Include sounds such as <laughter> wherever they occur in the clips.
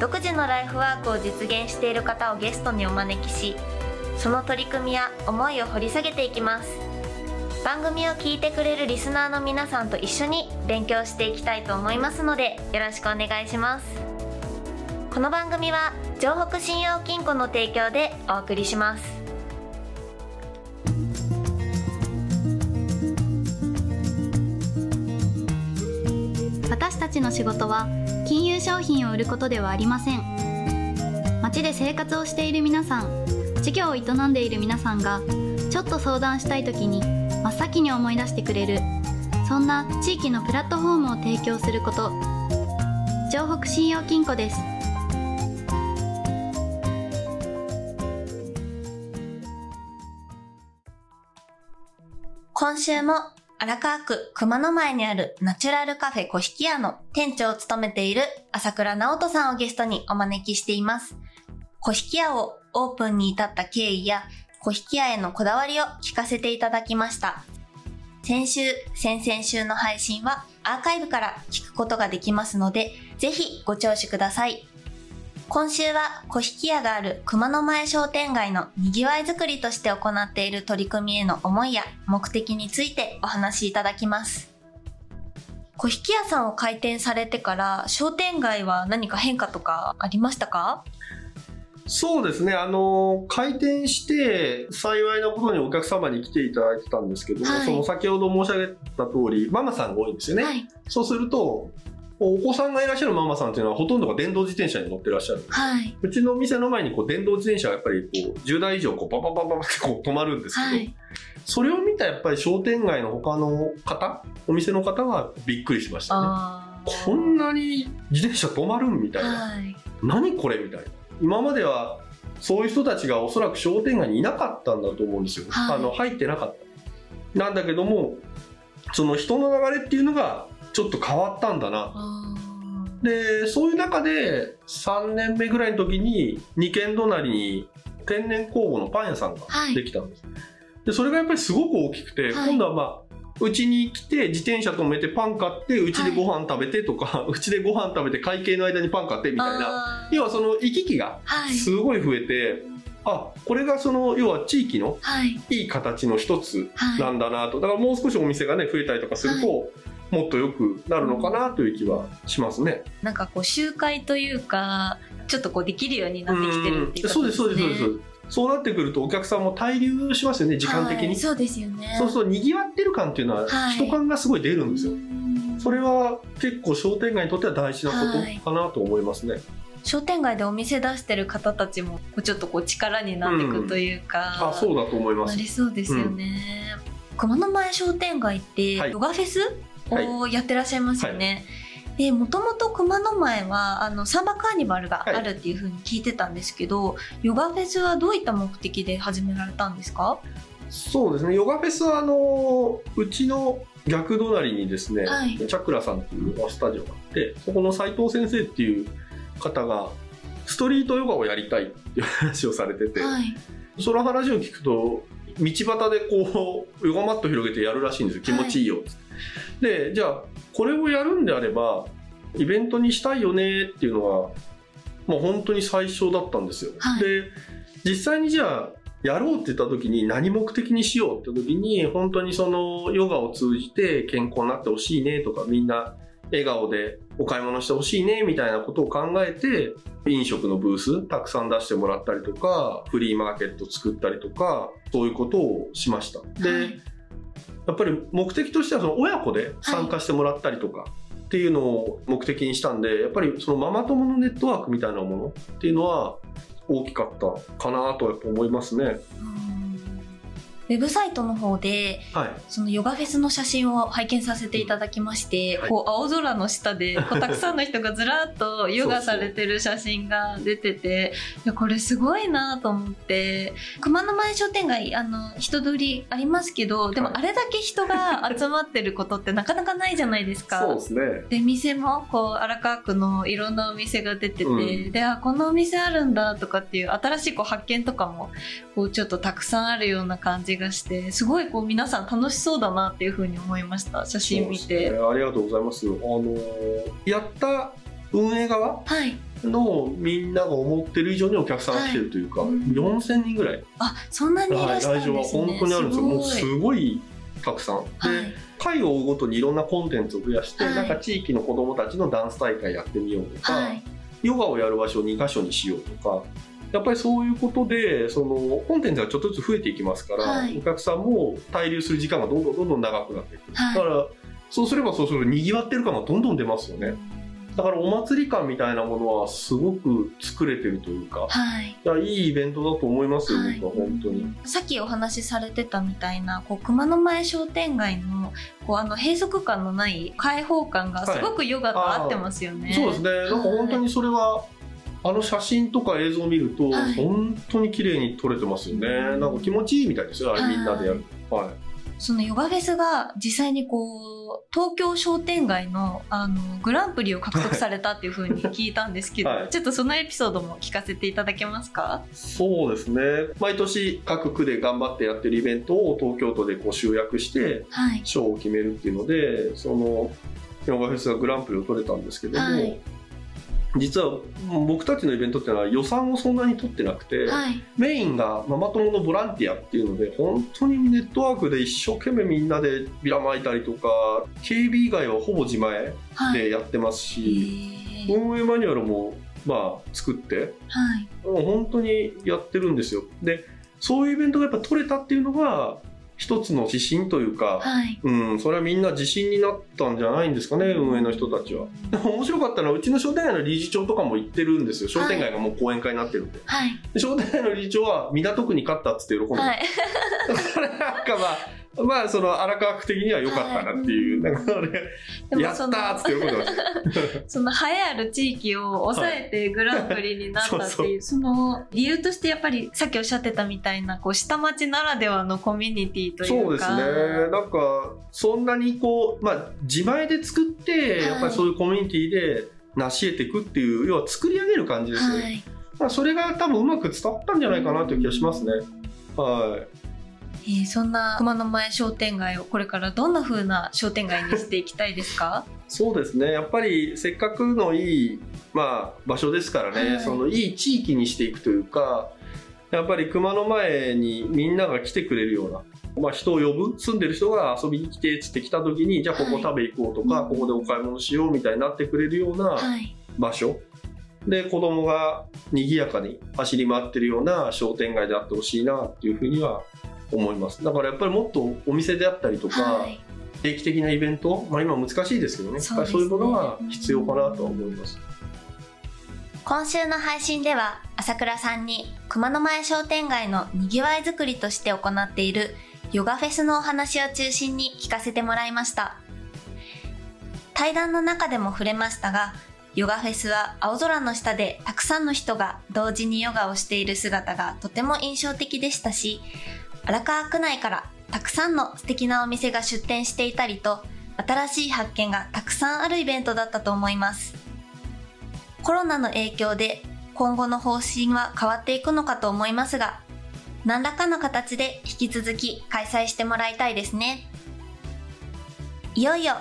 独自のライフワークを実現している方をゲストにお招きしその取り組みや思いを掘り下げていきます。番組を聞いてくれるリスナーの皆さんと一緒に勉強していきたいと思いますのでよろしくお願いします。この番組は城北信用金庫の提供でお送りします。私たちの仕事は金融商品を売ることではありません。街で生活をしている皆さん事業を営んでいる皆さんがちょっと相談したい時に真っ先に思い出してくれるそんな地域のプラットフォームを提供すること。城北信用金庫です。今週も荒川区熊野前にあるナチュラルカフェ小引屋の店長を務めている朝倉直人さんをゲストにお招きしています。小引屋をオープンに至った経緯や小引屋へのこだわりを聞かせていただきました。先週、先々週の配信はアーカイブから聞くことができますので、ぜひご聴取ください。今週は小引屋がある熊野前商店街の賑わいづくりとして行っている取り組みへの思いや目的についてお話しいただきます。小引屋さんを開店されてから商店街は何か変化とかありましたか？そうですね、あの、開店して、幸いなことにお客様に来ていただいてたんですけども、はい、その先ほど申し上げた通り、ママさんが多いんですよね。はい、そうすると、お子さんがいらっしゃるママさんっていうのはほとんどが電動自転車に乗ってらっしゃる。はい。うちの店の前にこう電動自転車がやっぱりこう10台以上こうバババババってこう止まるんですけど、はい、それを見たやっぱり商店街の他の方、お店の方はびっくりしましたね。こんなに自転車止まるんみたいな。はい、何これみたいな。今まではそういう人たちがおそらく商店街にいなかったんだと思うんですよ。はい、あの入ってなかった。なんだけども、その人の流れっていうのがちょっと変わったんだな。で、そういう中で3年目ぐらいの時に2軒隣に天然酵母のパン屋さんができたんです。はい、で、それがやっぱりすごく大きくて、はい、今度はまあ、うちに来て自転車止めてパン買って <laughs> うちでご飯食べてとか、うちでご飯食べて会計の間にパン買ってみたいな。要はその行き来がすごい増えて、あこれがその要は地域のい。い形の一つなんだなと、だからもう少しお店がね増えたりとかすると、もっと良くなるのかなという気はしますね。なんかこう集会というかちょっとこうできるようになってきてるっていう、ね、そうですそうですそうです。そうなってくるとお客さんも滞留しますよね、時間的に。はい、そうですよね。そうそう、賑わってる感っていうのは、人感がすごい出るんですよ。はい、それは結構商店街にとっては大事なことかなと思いますね。はい、商店街でお店出してる方たちもちょっとこう力になっていくというか、うん、あそうだと思いますなりそうですよね、うん、熊野前商店街ってヨガフェスをやってらっしゃいますよね、でもともと熊野前はあのサンバカーニバルがあるっていうふうに聞いてたんですけど、はい、ヨガフェスはどういった目的で始められたんですか？そうですね。ヨガフェスはあのうちの逆隣にですね、はい、チャクラさんっていうヨガスタジオがあってそこの斉藤先生っていう方がストリートヨガをやりたいっていう話をされてて、はい、その話を聞くと道端でこうヨガマット広げてやるらしいんですよ。気持ちいいよって、はい、でじゃあこれをやるんであればイベントにしたいよねっていうのがもう本当に最初だったんですよ、はい、で実際にじゃあやろうって言った時に何目的にしようって時に本当にそのヨガを通じて健康になってほしいねとかみんな笑顔でお買い物してほしいねみたいなことを考えて飲食のブースたくさん出してもらったりとかフリーマーケット作ったりとかそういうことをしました。で、はい、やっぱり目的としてはその親子で参加してもらったりとか、っていうのを目的にしたんでやっぱりそのママ友のネットワークみたいなものっていうのは大きかったかなと思いますね。ウェブサイトの方で、はい、そのヨガフェスの写真を拝見させていただきまして、はい、こう青空の下で <laughs> こうたくさんの人がずらっとヨガされてる写真が出てていやこれすごいなと思って。熊野前商店街あの人通りありますけどでもあれだけ人が集まってることってなかなかないじゃないですか。そうですね。で店もこう荒川区のいろんなお店が出てて、うん、であこのお店あるんだとかっていう新しいこう発見とかもこうちょっとたくさんあるような感じがしてすごいこう皆さん楽しそうだなっていうふうに思いました。写真見て、ね、ありがとうございます。あのやった運営側、はい。のみんなが思ってる以上にお客さんが来てるというか、はい、4000人ぐらい。あそんなにいらっしゃるんですね、はい、来場は本当にあるんですよ。もうすごいたくさん、はい、で回を追うごとにいろんなコンテンツを増やして、はい、なんか地域の子どもたちのダンス大会やってみようとか、はい、ヨガをやる場所を2箇所にしようとかやっぱりそういうことでそのコンテンツがちょっとずつ増えていきますから、はい、お客さんも滞留する時間がどんどんどんどん長くなっていく、はい、だからそうすればそうするとにぎわってる感がどんどん出ますよね。だからお祭り感みたいなものはすごく作れてるというか、はい、いやいいイベントだと思いますよ、はい、僕は本当に。さっきお話しされてたみたいなこう熊野前商店街のこうあの閉塞感のない開放感がすごくヨガと合ってますよね。はい、そうですね。なんか本当にそれは、あの写真とか映像を見ると、本当に綺麗に撮れてますよね。なんか気持ちいいみたいですよ、あれみんなでやる。はい。そのヨガフェスが実際にこう、東京商店街のあのグランプリを獲得されたっていうふうに聞いたんですけど、はい、ちょっとそのエピソードも聞かせていただけますか？そうですね。毎年各区で頑張ってやってるイベントを東京都でこう集約して、賞を決めるっていうので、そのヨガフェスがグランプリを取れたんですけども、はい実は僕たちのイベントっていうのは予算をそんなに取ってなくて、はい、メインがママ友のボランティアっていうので本当にネットワークで一生懸命みんなでビラまいたりとか警備以外はほぼ自前でやってますし、はい、運営マニュアルもまあ作って、はい、もう本当にやってるんですよ。でそういうイベントがやっぱ取れたっていうのが一つの指針というか、はい、うん、それはみんな自信になったんじゃないんですかね、運営の人たちは。でも面白かったのは、うちの商店街の理事長とかも行ってるんですよ。商店街がもう講演会になってるんで。はい、で商店街の理事長は港区に勝ったっつって喜んで、はい、<laughs> それなんかまあ、まあその荒川区的には良かったなっていう、はい、なんか俺やったーっつって喜んでました。<laughs> その栄えある地域を抑えてグランプリになったっていうその理由としてやっぱりさっきおっしゃってたみたいなこう下町ならではのコミュニティというか。そうですね。なんかそんなにこうまあ自前で作ってやっぱりそういうコミュニティで成し得ていくっていう要は作り上げる感じですね、はい、まあそれが多分うまく伝わったんじゃないかなという気がしますね。はいえー、そんな熊野前商店街をこれからどんな風な商店街にしていきたいですか？<laughs> そうですね。やっぱりせっかくのいい、まあ、場所ですからね、はい、そのいい地域にしていくというかやっぱり熊野前にみんなが来てくれるような、まあ、人を呼ぶ？住んでる人が遊びに来てっつって来た時にじゃあここ食べ行こうとか、はい、ここでお買い物しようみたいになってくれるような場所、はい、で子供が賑やかに走り回ってるような商店街であってほしいなっていうふうには思います。だからやっぱりもっとお店であったりとか、はい、定期的なイベント、まあ、今難しいですけどね。そう、ね、そういうものが必要かなと思います。今週の配信では朝倉さんに熊野前商店街のにぎわいづくりとして行っているヨガフェスのお話を中心に聞かせてもらいました。対談の中でも触れましたがヨガフェスは青空の下でたくさんの人が同時にヨガをしている姿がとても印象的でしたし荒川区内からたくさんの素敵なお店が出店していたりと、新しい発見がたくさんあるイベントだったと思います。コロナの影響で今後の方針は変わっていくのかと思いますが、何らかの形で引き続き開催してもらいたいですね。いよいよ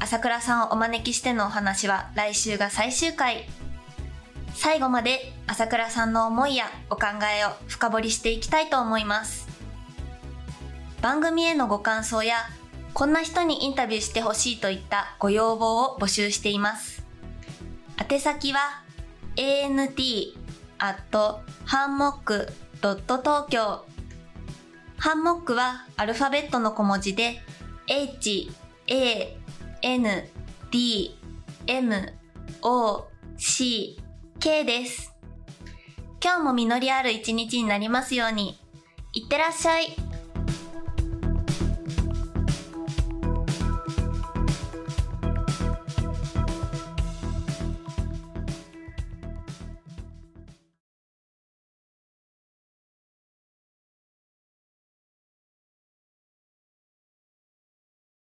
朝倉さんをお招きしてのお話は来週が最終回。最後まで朝倉さんの思いやお考えを深掘りしていきたいと思います。番組へのご感想や、こんな人にインタビューしてほしいといったご要望を募集しています。宛先は、ant アットハンモックドット東京ハンモックはアルファベットの小文字で h, a, n, d, m, o, c, k です。今日も実りある一日になりますように。いってらっしゃい。